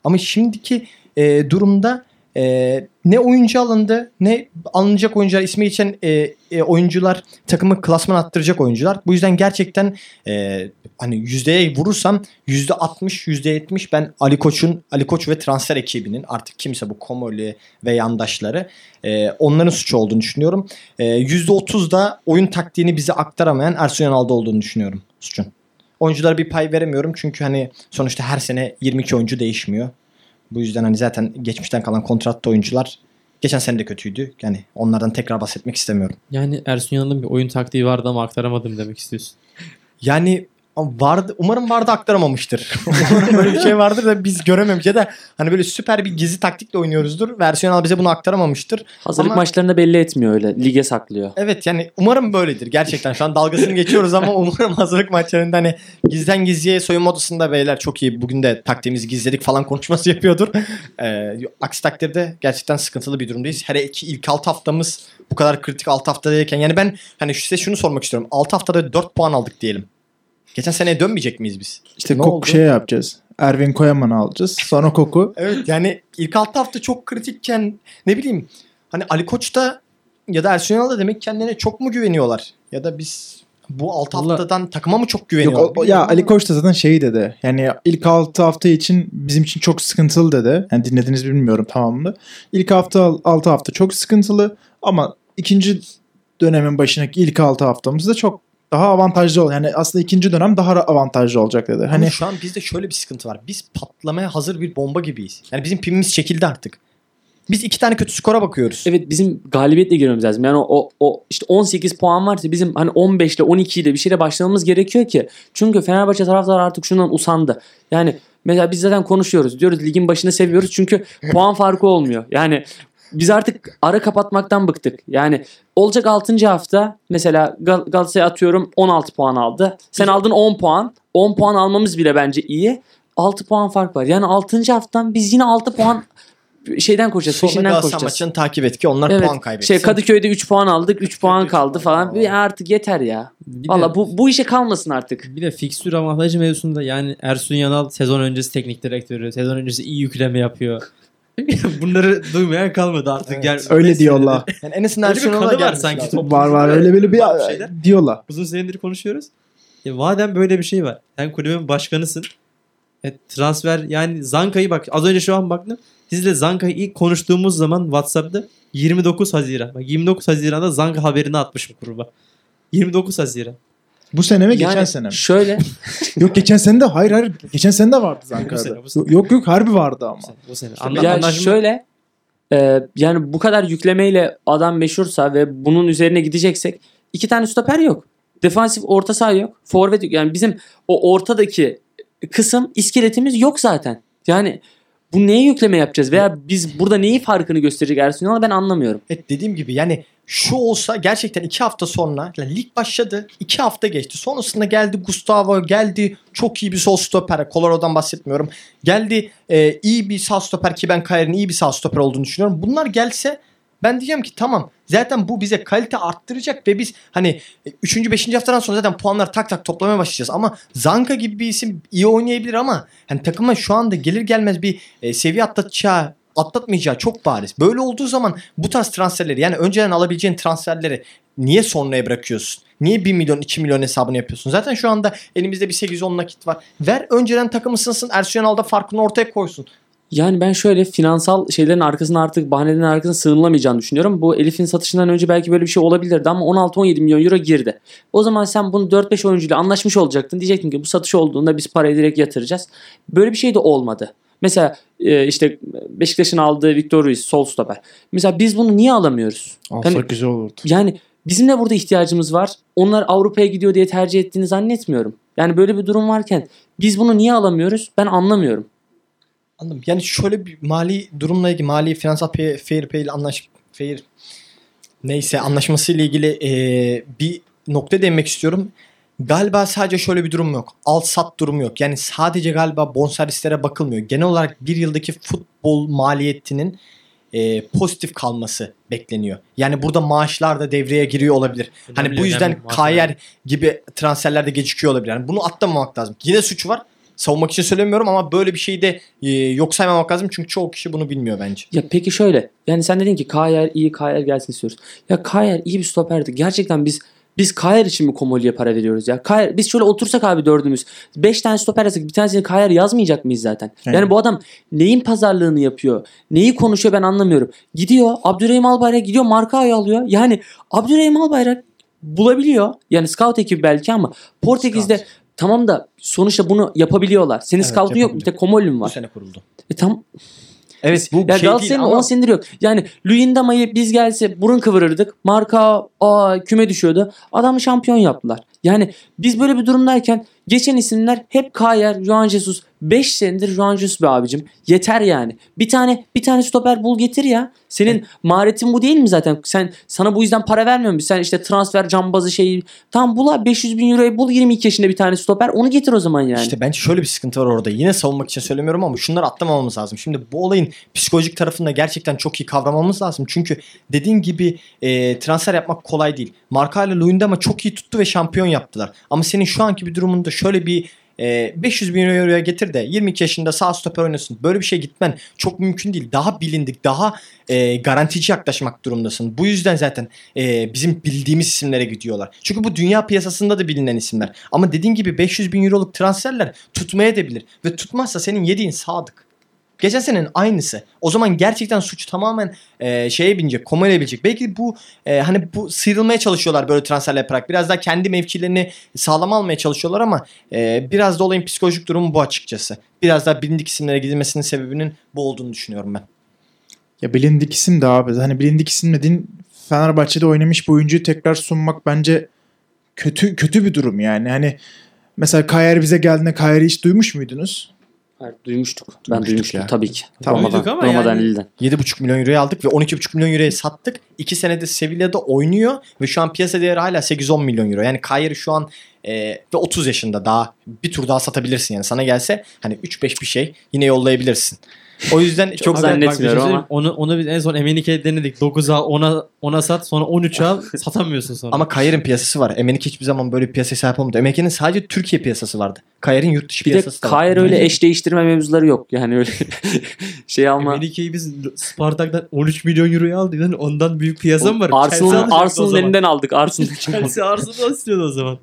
Ama şimdiki e, durumda e, ne oyuncu alındı ne alınacak oyuncular ismi geçen e, e, oyuncular takımı klasman attıracak oyuncular. Bu yüzden gerçekten e, hani yüzdeye vurursam yüzde 60 yüzde 70 ben Ali Koç'un Ali Koç ve transfer ekibinin artık kimse bu Komoli ve yandaşları e, onların suçu olduğunu düşünüyorum. E, yüzde 30 da oyun taktiğini bize aktaramayan Ersun Yanal'da olduğunu düşünüyorum suçun. Oyunculara bir pay veremiyorum çünkü hani sonuçta her sene 22 oyuncu değişmiyor. Bu yüzden hani zaten geçmişten kalan kontratlı oyuncular geçen sene de kötüydü. Yani onlardan tekrar bahsetmek istemiyorum. Yani Ersun Yanal'ın bir oyun taktiği vardı ama aktaramadım demek istiyorsun. Yani vardı umarım vardı aktaramamıştır. umarım böyle bir şey vardır da biz görememiş ya da hani böyle süper bir gizli taktikle oynuyoruzdur. Versiyonel bize bunu aktaramamıştır. Hazırlık Ama- maçlarında belli etmiyor öyle. Lige saklıyor. Evet yani umarım böyledir gerçekten. Şu an dalgasını geçiyoruz ama umarım hazırlık maçlarında hani gizden gizliye soyunma odasında beyler çok iyi bugün de taktiğimizi gizledik falan konuşması yapıyordur. Ee, aksi takdirde gerçekten sıkıntılı bir durumdayız. Her iki ilk 6 haftamız bu kadar kritik 6 haftadayken yani ben hani size şunu sormak istiyorum. 6 haftada 4 puan aldık diyelim. Geçen seneye dönmeyecek miyiz biz? İşte Ne Koku oldu? şey yapacağız. Erwin Koyaman'ı alacağız. Sonra Koku. Evet yani ilk 6 hafta çok kritikken ne bileyim hani Ali Koç'ta ya da Ersun Yanal'da demek kendine çok mu güveniyorlar? Ya da biz bu 6 Vallahi- haftadan takıma mı çok Yok, güveniyorlar? o- o- ya Ali Koç da zaten şey dedi. Yani ilk 6 hafta için bizim için çok sıkıntılı dedi. Yani dinlediniz bilmiyorum tamamını. İlk hafta 6 hafta çok sıkıntılı ama ikinci dönemin başındaki ilk 6 haftamızda çok daha avantajlı ol. Yani aslında ikinci dönem daha avantajlı olacak dedi. Hani Hani şu an bizde şöyle bir sıkıntı var. Biz patlamaya hazır bir bomba gibiyiz. Yani bizim pimimiz çekildi artık. Biz iki tane kötü skora bakıyoruz. Evet bizim galibiyetle girmemiz lazım. Yani o, o, o işte 18 puan varsa bizim hani 15 ile 12 ile bir şeyle başlamamız gerekiyor ki. Çünkü Fenerbahçe taraftarı artık şundan usandı. Yani mesela biz zaten konuşuyoruz. Diyoruz ligin başını seviyoruz çünkü puan farkı olmuyor. Yani biz artık ara kapatmaktan bıktık. Yani olacak 6. hafta mesela Gal- Galatasaray'a atıyorum 16 puan aldı. Sen aldın 10 puan. 10 puan almamız bile bence iyi. 6 puan fark var. Yani 6. haftadan biz yine 6 puan şeyden koşacağız. Sonra Peşinden Galatasaray koşacağız. maçını takip et ki onlar Evet. puan kaybetsin. Şey Kadıköy'de 3 puan aldık. 3 puan kaldı falan. Bir artık yeter ya. Bir Valla bu bu işe kalmasın artık. bir de fikstür avantajı mevzusunda yani Ersun Yanal sezon öncesi teknik direktörü, sezon öncesi iyi yükleme yapıyor. Bunları duymayan kalmadı artık. Evet. Gel- Öyle diyorlar. Yani en azından Öyle bir Ersun kanı Yanal'a var sanki. Var var öyle böyle bir şeyler. diyorlar. uzun senedir konuşuyoruz. Ya madem böyle bir şey var. Sen kulübün başkanısın. E, transfer yani Zanka'yı bak az önce şu an baktım. Sizle Zanka'yı ilk konuştuğumuz zaman WhatsApp'ta 29 Haziran. Bak 29 Haziran'da Zanka haberini atmışım gruba. 29 Haziran. Bu sene mi geçen Yani sene mi? Şöyle Yok geçen sene de hayır hayır geçen sene de vardı Bu Zankara'da. sene, bu sene. Yok yok harbi vardı ama. Bu sene. Bu sene. Anla- ya anlaşma- şöyle e, yani bu kadar yüklemeyle adam meşhursa ve bunun üzerine gideceksek iki tane stoper yok. Defansif orta saha yok. Forvet yok. Yani bizim o ortadaki kısım iskeletimiz yok zaten. Yani bu neye yükleme yapacağız veya biz burada neyi farkını gösterecek Ersun Yanal ben anlamıyorum. Evet dediğim gibi yani şu olsa gerçekten iki hafta sonra yani lig başladı. iki hafta geçti. Sonrasında geldi Gustavo geldi çok iyi bir sol stoper. Colorado'dan bahsetmiyorum. Geldi e, iyi bir sağ stoper ki ben Kayer'in iyi bir sağ stoper olduğunu düşünüyorum. Bunlar gelse ben diyeceğim ki tamam zaten bu bize kalite arttıracak ve biz hani 3. 5. haftadan sonra zaten puanları tak tak toplamaya başlayacağız. Ama Zanka gibi bir isim iyi oynayabilir ama hani takıma şu anda gelir gelmez bir e, seviye atlatacağı atlatmayacağı çok bariz. Böyle olduğu zaman bu tarz transferleri yani önceden alabileceğin transferleri niye sonraya bırakıyorsun? Niye 1 milyon 2 milyon hesabını yapıyorsun? Zaten şu anda elimizde bir 8-10 nakit var. Ver önceden takım ısınsın Ersun Yanal da farkını ortaya koysun. Yani ben şöyle finansal şeylerin arkasına artık bahanelerin arkasına sığınılamayacağını düşünüyorum. Bu Elif'in satışından önce belki böyle bir şey olabilirdi ama 16-17 milyon euro girdi. O zaman sen bunu 4-5 oyuncuyla anlaşmış olacaktın. Diyecektin ki bu satış olduğunda biz parayı direkt yatıracağız. Böyle bir şey de olmadı. Mesela e, işte Beşiktaş'ın aldığı Victor Ruiz sol stoper. Mesela biz bunu niye alamıyoruz? Alsak Yani- güzel olurdu. Yani bizim de burada ihtiyacımız var. Onlar Avrupa'ya gidiyor diye tercih ettiğini zannetmiyorum. Yani böyle bir durum varken biz bunu niye alamıyoruz? Ben anlamıyorum. Anladım. Yani şöyle bir mali durumla ilgili mali finansal pay, fair pay ile anlaş fair neyse anlaşması ile ilgili eee, bir nokta değinmek istiyorum. Galiba sadece şöyle bir durum yok. Al sat durumu yok. Yani sadece galiba bonservislere bakılmıyor. Genel olarak bir yıldaki futbol maliyetinin eee, pozitif kalması bekleniyor. Yani burada maaşlar da devreye giriyor olabilir. Hani Önemli, bu yüzden. Kayer gibi transferlerde gecikiyor olabilir. Yani bunu atlamamak lazım. Yine suç var. Savunmak için söylemiyorum ama böyle bir şeyi de e, yok saymamak lazım. Çünkü çoğu kişi bunu bilmiyor bence. Ya peki şöyle. Yani sen dedin ki Kayer iyi Kayer gelsin istiyoruz. Ya Kayer iyi bir stoperdi. Gerçekten biz biz Kayer için mi Komoli'ye para veriyoruz ya? Kayer, biz şöyle otursak abi dördümüz. Beş tane stoper yazsak bir tanesini Kayer yazmayacak mıyız zaten? Evet. Yani bu adam neyin pazarlığını yapıyor? Neyi konuşuyor ben anlamıyorum. Gidiyor Abdurrahim Albayrak gidiyor markayı alıyor. Yani Abdurrahim Albayrak bulabiliyor. Yani scout ekibi belki ama Portekiz'de Scout. tamam da sonuçta bunu yapabiliyor. Senin Evet, scout'un yok. Bir tek Komoli'nin Bu var. sene kuruldu. E tam Evet bu ya şey Galatasaray'ın ama 10 senedir yok. Yani Luyendama'yı biz gelse burun kıvırırdık. Marka aa, küme düşüyordu. Adamı şampiyon yaptılar. Yani biz böyle bir durumdayken geçen isimler hep Kayer, Juan Jesus. 5 senedir Juan Jesus be abicim. Yeter yani. Bir tane bir tane stoper bul getir ya. Senin maharetin bu değil mi zaten? Sen sana bu yüzden para vermiyor musun? Sen işte transfer cambazı şeyi. Tamam bul abi 500 bin euroya bul 22 yaşında bir tane stoper. Onu getir o zaman yani. İşte bence şöyle bir sıkıntı var orada. Yine savunmak için söylemiyorum ama şunları atlamamamız lazım. Şimdi bu olayın psikolojik tarafını da gerçekten çok iyi kavramamız lazım. Çünkü dediğin gibi e, transfer yapmak kolay değil. Marka ile Luyendama çok iyi tuttu ve şampiyon yaptılar. Ama senin şu anki bir durumunda şöyle bir e, 500 bin euroya getir de 22 yaşında sağ stoper oynasın. Böyle bir şey gitmen çok mümkün değil. Daha bilindik, daha e, garantici yaklaşmak durumdasın. Bu yüzden zaten e, bizim bildiğimiz isimlere gidiyorlar. Çünkü bu dünya piyasasında da bilinen isimler. Ama dediğin gibi 500 bin euroluk transferler tutmaya da bilir. Ve tutmazsa senin yediğin sadık. Geçen senenin aynısı. O zaman gerçekten suç tamamen e, şeye binecek, komaya binecek. Belki bu e, hani bu sıyrılmaya çalışıyorlar böyle transferler yaparak. Biraz daha kendi mevkilerini sağlam almaya çalışıyorlar ama e, biraz da olayın psikolojik durumu bu açıkçası. Biraz daha bilindik isimlere gidilmesinin sebebinin bu olduğunu düşünüyorum ben. Ya bilindik isim de abi. Hani bilindik isim dediğin Fenerbahçe'de oynamış bir oyuncuyu tekrar sunmak bence kötü kötü bir durum yani. Hani mesela Kayer bize geldiğinde Kayer'i hiç duymuş muydunuz? Hayır, duymuştuk. ben Duymuştuk duymuştum ya. tabii ki. Tamam. Roma'dan, Duyduk ama Roma'dan yani- Lille'den. 7,5 milyon euroya aldık ve 12,5 milyon euroya sattık. 2 senedir Sevilla'da oynuyor ve şu an piyasa değeri hala 8-10 milyon euro. Yani Kayer'i şu an e, ve 30 yaşında daha bir tur daha satabilirsin yani. Sana gelse hani 3-5 bir şey yine yollayabilirsin. O yüzden çok, Çok bak, şey zannetmiyorum söyleyeyim. ama. Onu, onu biz en son Emenike'ye denedik. 9'a 10'a 10'a sat sonra 13'e al satamıyorsun sonra. ama Kayer'in piyasası var. Emenike hiçbir zaman böyle bir piyasaya sahip olmadı. Emenike'nin sadece Türkiye piyasası vardı. Kayer'in yurt dışı Bir de piyasası var. Kayer öyle eş değiştirme mevzuları yok. Yani öyle şey alma. Emenike'yi biz Spartak'tan 13 milyon euroya aldık. Yani ondan büyük piyasa mı var? Arsenal'ın zaman. elinden aldık. Arsenal. Chelsea Arsenal istiyordu o zaman.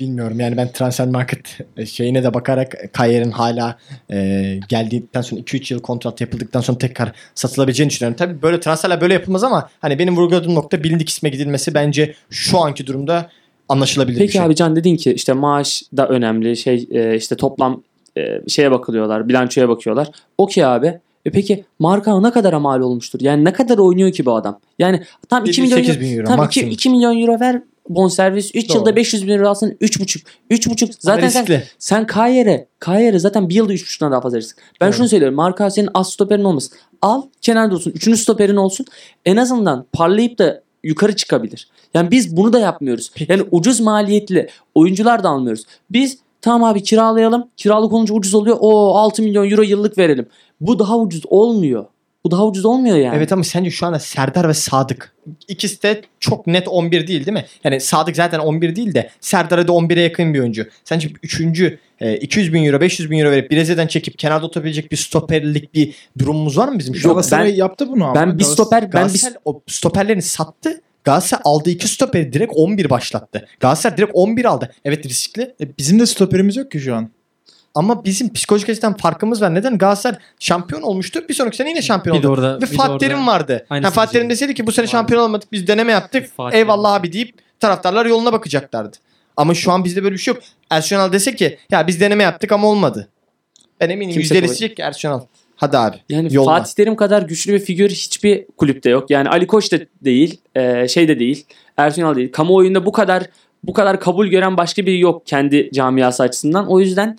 Bilmiyorum yani ben transfer market şeyine de bakarak Kayer'in hala e, geldikten sonra 2-3 yıl kontrat yapıldıktan sonra tekrar satılabileceğini düşünüyorum. Tabii böyle transferler böyle yapılmaz ama hani benim vurguladığım nokta bilindik isme gidilmesi bence şu anki durumda anlaşılabilir bir Peki şey. abi Can dedin ki işte maaş da önemli. Şey e, işte toplam e, şeye bakılıyorlar. Bilançoya bakıyorlar. Okey abi. E peki marka ne kadar mal olmuştur? Yani ne kadar oynuyor ki bu adam? Yani tam 2 milyon 8 euro, tam 2, maksimum. 2 milyon euro ver bonservis. 3 Doğru. yılda 500 bin euro alsın 3,5. 3,5 zaten sen, riskli. sen Kayer'e Kayer'e zaten bir yılda 3,5'dan daha fazla risk. Ben Doğru. şunu söylüyorum. Marka senin az stoperin olmasın. Al kenarda olsun. Üçüncü stoperin olsun. En azından parlayıp da yukarı çıkabilir. Yani biz bunu da yapmıyoruz. Yani ucuz maliyetli oyuncular da almıyoruz. Biz tamam abi kiralayalım. Kiralık olunca ucuz oluyor. O 6 milyon euro yıllık verelim. Bu daha ucuz olmuyor. Bu daha ucuz olmuyor yani. Evet ama sence şu anda Serdar ve Sadık ikisi de çok net 11 değil değil mi? Yani Sadık zaten 11 değil de Serdar'a da 11'e yakın bir oyuncu. Sence üçüncü e, 200 bin euro 500 bin euro verip Brezilya'dan çekip kenarda oturabilecek bir stoperlik bir durumumuz var mı bizim şu Yok, an? Galatasaray ben- yaptı bunu ama. ben bir stoper ben bir o stoperlerini sattı. Galatasaray aldığı iki stoperi direkt 11 başlattı. Galatasaray direkt 11 aldı. Evet riskli E, bizim de stoperimiz yok ki şu an. Ama bizim psikolojik açıdan farkımız var. Neden? Galatasaray şampiyon olmuştu. Bir sonraki sene yine şampiyon Bir oldu. orada Ve Fatih Terim vardı. Ha, Fatih Terim deseydi ki bu sene şampiyon olmadık biz deneme yaptık. Fatih Eyvallah abi deyip taraftarlar yoluna bakacaklardı. Ama şu an bizde böyle bir şey yok. Ersun Yanal dese ki ya biz deneme yaptık ama olmadı. Ben eminim Kimse %50 kabul- diyecek ki Ersun Yanal. Hadi abi. Yani Yolla. Fatih Terim kadar güçlü bir figür hiçbir kulüpte yok. Yani Ali Koç da değil, e, şey de değil, Yanal değil. Kamuoyunda bu kadar bu kadar kabul gören başka biri yok kendi camiası açısından. O yüzden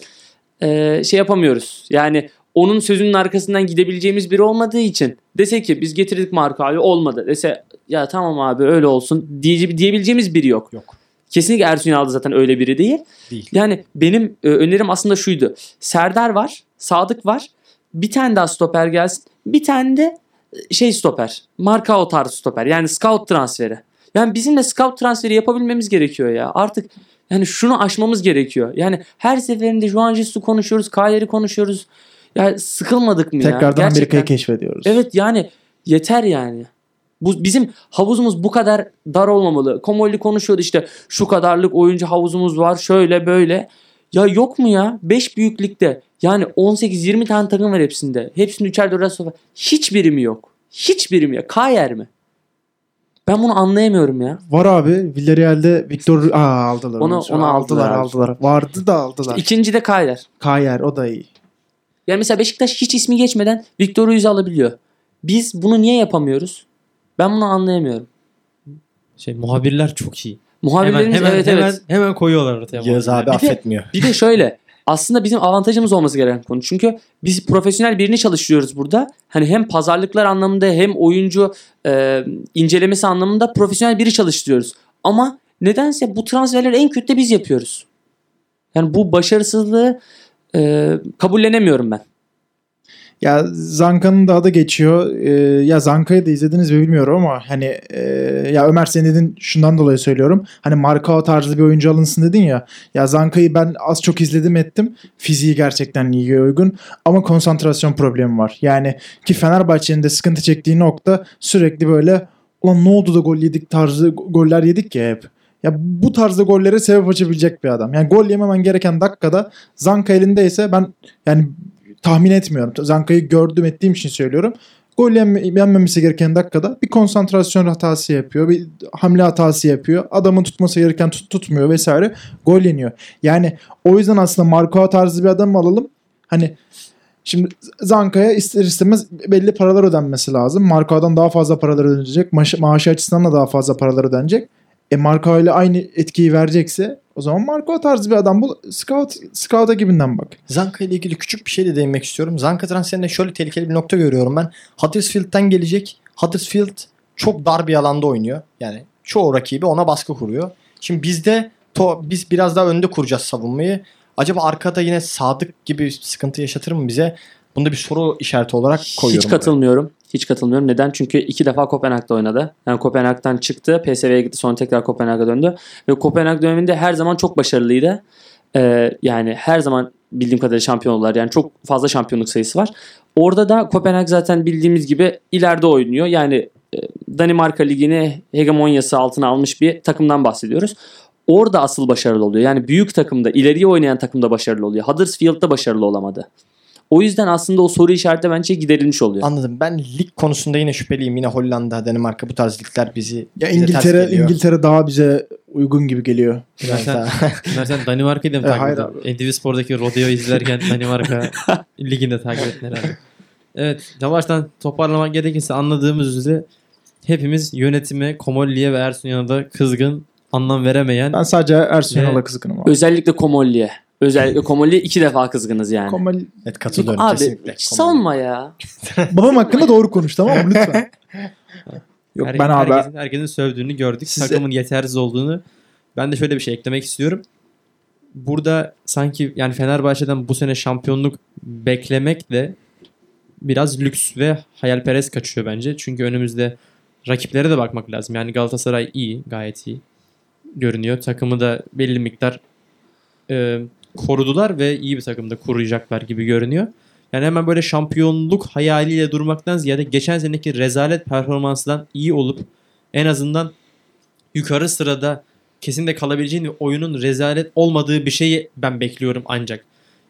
e, şey yapamıyoruz. Yani onun sözünün arkasından gidebileceğimiz biri olmadığı için dese ki biz getirdik markayı olmadı dese ya tamam abi öyle olsun diye, diyebileceğimiz biri yok. Yok. Kesinlikle Ersun Yanal da zaten öyle biri değil. Değil. Yani benim e, önerim aslında şuydu. Serdar var, Sadık var. Bir tane daha stoper gelsin. Bir tane de e, şey stoper. Marka o tarz stoper. Yani scout transferi. Yani bizim de scout transferi yapabilmemiz gerekiyor ya. Artık yani şunu aşmamız gerekiyor. Yani her seferinde Juan Jesus'u konuşuyoruz, Kayer'i konuşuyoruz. Ya sıkılmadık mı ya? Tekrardan. Amerika'yı keşfediyoruz. Evet yani yeter yani. Bu bizim havuzumuz bu kadar dar olmamalı. Komolli konuşuyordu işte şu kadarlık oyuncu havuzumuz var şöyle böyle. Ya yok mu ya? 5 büyüklükte yani 18-20 tane takım var hepsinde. Hepsinin üçer dörer sofa. Hiçbiri mi yok? Hiçbiri mi ya? Kayer mi? Ben bunu anlayamıyorum ya. Var abi. Villarreal'de Victor Aa, aldılar. Onu- onu aldılar abi. aldılar. Vardı da aldılar. İkinci de Kayer. Kayer o da iyi. Yani mesela Beşiktaş hiç ismi geçmeden Victor Ruiz'i alabiliyor. Biz bunu niye yapamıyoruz? Ben bunu anlayamıyorum. Şey muhabirler çok iyi. Hemen Muhabirlerimiz hemen evet hemen, evet. hemen koyuyorlar ortaya. Yağız abi. Bir de- affetmiyor. Bir de şöyle aslında bizim avantajımız olması gereken konu. Çünkü biz profesyonel birini çalıştırıyoruz burada. Hani hem pazarlıklar anlamında hem oyuncu e, incelemesi anlamında profesyonel biri çalıştırıyoruz. Ama nedense bu transferleri en kötü de biz yapıyoruz. Yani bu başarısızlığı e, kabullenemiyorum ben. Ya Zanka'nın da adı geçiyor. Ee, ya Zanka'yı da izlediniz mi bilmiyorum ama hani e, ya Ömer sen dedin şundan dolayı söylüyorum. Hani Markao tarzı bir oyuncu alınsın dedin ya. Ya Zanka'yı ben az çok izledim ettim. Fiziği gerçekten iyi uygun ama konsantrasyon problemi var. Yani ki Fenerbahçe'nin de sıkıntı çektiği nokta sürekli böyle ulan ne oldu da gol yedik tarzı goller yedik ya hep. Ya bu tarzda gollere sebep açabilecek bir adam. Yani gol yememen gereken dakikada Zanka elindeyse ben yani tahmin etmiyorum. Zanka'yı gördüm ettiğim için söylüyorum. Gol yenme- yenmemesi gereken dakikada bir konsantrasyon hatası yapıyor. Bir hamle hatası yapıyor. Adamın tutması gereken tut, tutmuyor vesaire. Gol yeniyor. Yani o yüzden aslında Marco tarzı bir adam alalım. Hani Şimdi Zanka'ya ister istemez belli paralar ödenmesi lazım. Marco'dan daha fazla paralar ödenecek. Maaşı, maaşı açısından da daha fazla paralar ödenecek. E Marco ile aynı etkiyi verecekse o zaman Marco tarzı bir adam bul. Scout, Scout ekibinden bak. Zanka ile ilgili küçük bir şey de değinmek istiyorum. Zanka transferinde şöyle tehlikeli bir nokta görüyorum ben. Huddersfield'den gelecek. Huddersfield çok dar bir alanda oynuyor. Yani çoğu rakibi ona baskı kuruyor. Şimdi bizde to, biz biraz daha önde kuracağız savunmayı. Acaba arkada yine Sadık gibi sıkıntı yaşatır mı bize? Bunda bir soru işareti olarak koyuyorum. Hiç katılmıyorum. Hiç katılmıyorum. Neden? Çünkü iki defa Kopenhag'da oynadı. Yani Kopenhag'dan çıktı. PSV'ye gitti. Sonra tekrar Kopenhag'a döndü. Ve Kopenhag döneminde her zaman çok başarılıydı. Ee, yani her zaman bildiğim kadarıyla şampiyon oldular. Yani çok fazla şampiyonluk sayısı var. Orada da Kopenhag zaten bildiğimiz gibi ileride oynuyor. Yani e, Danimarka Ligi'ni hegemonyası altına almış bir takımdan bahsediyoruz. Orada asıl başarılı oluyor. Yani büyük takımda, ileriye oynayan takımda başarılı oluyor. Huddersfield'da başarılı olamadı. O yüzden aslında o soru işareti bence giderilmiş oluyor. Anladım. Ben lig konusunda yine şüpheliyim. Yine Hollanda, Danimarka bu tarz ligler bizi Ya bize İngiltere geliyor. İngiltere daha bize uygun gibi geliyor. Biraz Sen- sen Danimarka'yı da mı E, takip ediyorsun? NTV Spor'daki rodeo izlerken Danimarka liginde takip ettin herhalde. Evet yavaştan toparlamak gerekirse anladığımız üzere hepimiz yönetime, Komolli'ye ve Ersun Yanal'a kızgın, anlam veremeyen Ben sadece Ersun Yanal'a kızgınım abi. Özellikle Komolli'ye. Özellikle Komolli'ye iki defa kızgınız yani. Komal... evet katılıyorum Abi kesinlikle. savunma ya. Babam hakkında doğru konuş tamam mı lütfen. Yok Her- ben abi herkesin, herkesin sövdüğünü gördük. Size- Takımın yetersiz olduğunu. Ben de şöyle bir şey eklemek istiyorum. Burada sanki yani Fenerbahçe'den bu sene şampiyonluk beklemek de biraz lüks ve hayalperest kaçıyor bence. Çünkü önümüzde rakiplere de bakmak lazım. Yani Galatasaray iyi, gayet iyi görünüyor. Takımı da belli miktar e, korudular ve iyi bir takımda koruyacaklar gibi görünüyor. Yani hemen böyle şampiyonluk hayaliyle durmaktan ziyade geçen seneki rezalet performansından iyi olup en azından yukarı sırada kesin de kalabileceğin ve oyunun rezalet olmadığı bir şeyi ben bekliyorum ancak.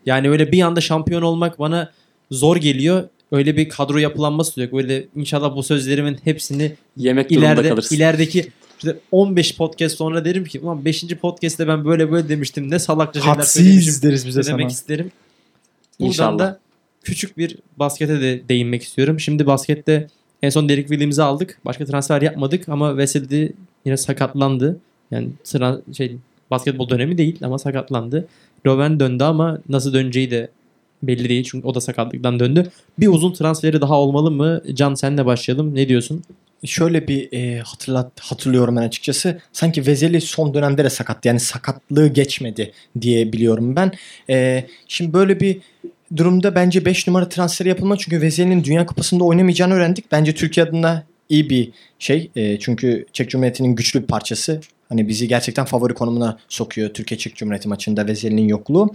Yani öyle bir anda şampiyon olmak bana zor geliyor. Öyle bir kadro yapılanması yok. Böyle inşallah bu sözlerimin hepsini Yemek ileride ilerideki işte 15 podcast sonra derim ki ulan 5. podcast'te ben böyle böyle demiştim. Ne salakça şeyler söylemişim hadsiz deriz bize demek sana. isterim. Buradan İnşallah. da küçük bir baskete de değinmek istiyorum. Şimdi baskette en son Derek Williams'ı aldık. Başka transfer yapmadık ama Wesley yine sakatlandı. Yani sıra şey basketbol dönemi değil ama sakatlandı. Loven döndü ama nasıl döneceği de belli değil çünkü o da sakatlıktan döndü. Bir uzun transferi daha olmalı mı? Can senle başlayalım. Ne diyorsun? Şöyle bir e, hatırlat hatırlıyorum ben açıkçası. Sanki Vezeli son dönemde de sakattı. Yani sakatlığı geçmedi diye biliyorum ben. E, şimdi böyle bir durumda bence 5 numara transferi yapılmalı. Çünkü Vezeli'nin Dünya Kupası'nda oynamayacağını öğrendik. Bence Türkiye adına iyi bir şey. E, çünkü Çek Cumhuriyeti'nin güçlü bir parçası. Hani bizi gerçekten favori konumuna sokuyor Türkiye Çek Cumhuriyeti maçında Vezeli'nin yokluğu.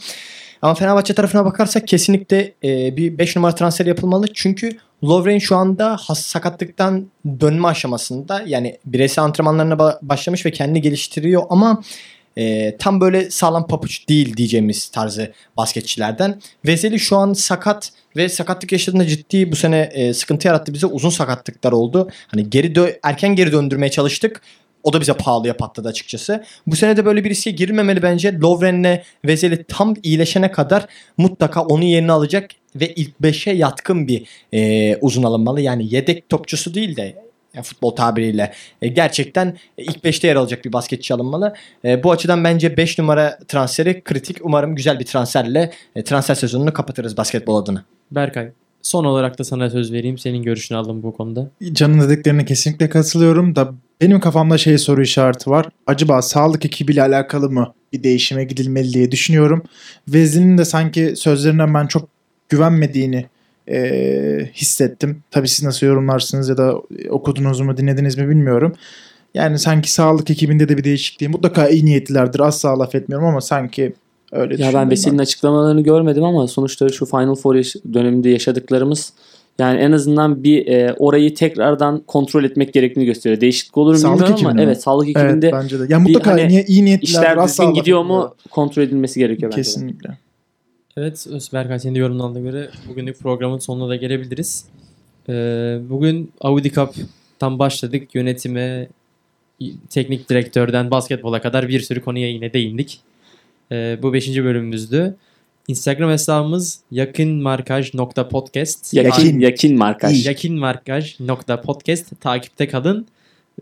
Ama Fenerbahçe tarafına bakarsak kesinlikle e, bir 5 numara transferi yapılmalı. Çünkü Lovren şu anda sakatlıktan dönme aşamasında. Yani bireysel antrenmanlarına ba- başlamış ve kendini geliştiriyor ama e, tam böyle sağlam papuç değil diyeceğimiz tarzı basketçilerden. Vezeli şu an sakat ve sakatlık yaşadığında ciddi bu sene e, sıkıntı yarattı bize. Uzun sakatlıklar oldu. Hani geri erken geri döndürmeye çalıştık. O da bize pahalıya patladı açıkçası. Bu sene de böyle bir riske girilmemeli bence. Lovren'le Vezeli tam iyileşene kadar mutlaka onun yerini alacak ve ilk 5'e yatkın bir e, uzun alınmalı. Yani yedek topçusu değil de yani futbol tabiriyle e, gerçekten ilk 5'te yer alacak bir basketçi alınmalı. E, bu açıdan bence 5 numara transferi kritik. Umarım güzel bir transferle e, transfer sezonunu kapatırız basketbol adına. Berkay. Son olarak da sana söz vereyim. Senin görüşünü aldım bu konuda. Can'ın dediklerine kesinlikle katılıyorum da benim kafamda şey soru işareti var. Acaba sağlık ekibiyle alakalı mı bir değişime gidilmeli diye düşünüyorum. Vezli'nin de sanki sözlerinden ben çok güvenmediğini e, hissettim. Tabii siz nasıl yorumlarsınız ya da okudunuz mu dinlediniz mi bilmiyorum. Yani sanki sağlık ekibinde de bir değişikliği mutlaka iyi niyetlilerdir. Asla laf etmiyorum ama sanki öyle Ya ben Veseli'nin açıklamalarını görmedim ama sonuçta şu Final Four yaş- döneminde yaşadıklarımız yani en azından bir e, orayı tekrardan kontrol etmek gerektiğini gösteriyor. Değişiklik olur mu Sağlık bilmiyorum ama mi? evet sağlık Evet ekibinde bence de. Ya mutlaka hani niye, iyi niyetliler işler düzgün gidiyor mu kontrol edilmesi gerekiyor bence. de. Kesinlikle. Evet Berkay senin de yorumlarına göre bugünlük programın sonuna da gelebiliriz. Ee, bugün Audi Cup'tan başladık. Yönetime, teknik direktörden basketbola kadar bir sürü konuya yine değindik. Ee, bu 5. bölümümüzdü. Instagram hesabımız yakınmarkaj.podcast. Yakin, Yakin. yakin markaj. Yakınmarkaj.podcast takipte kalın.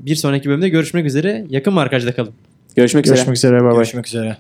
Bir sonraki bölümde görüşmek üzere. Yakın markajda kalın. Görüşmek üzere. Görüşmek üzere. Bay bay. Görüşmek üzere.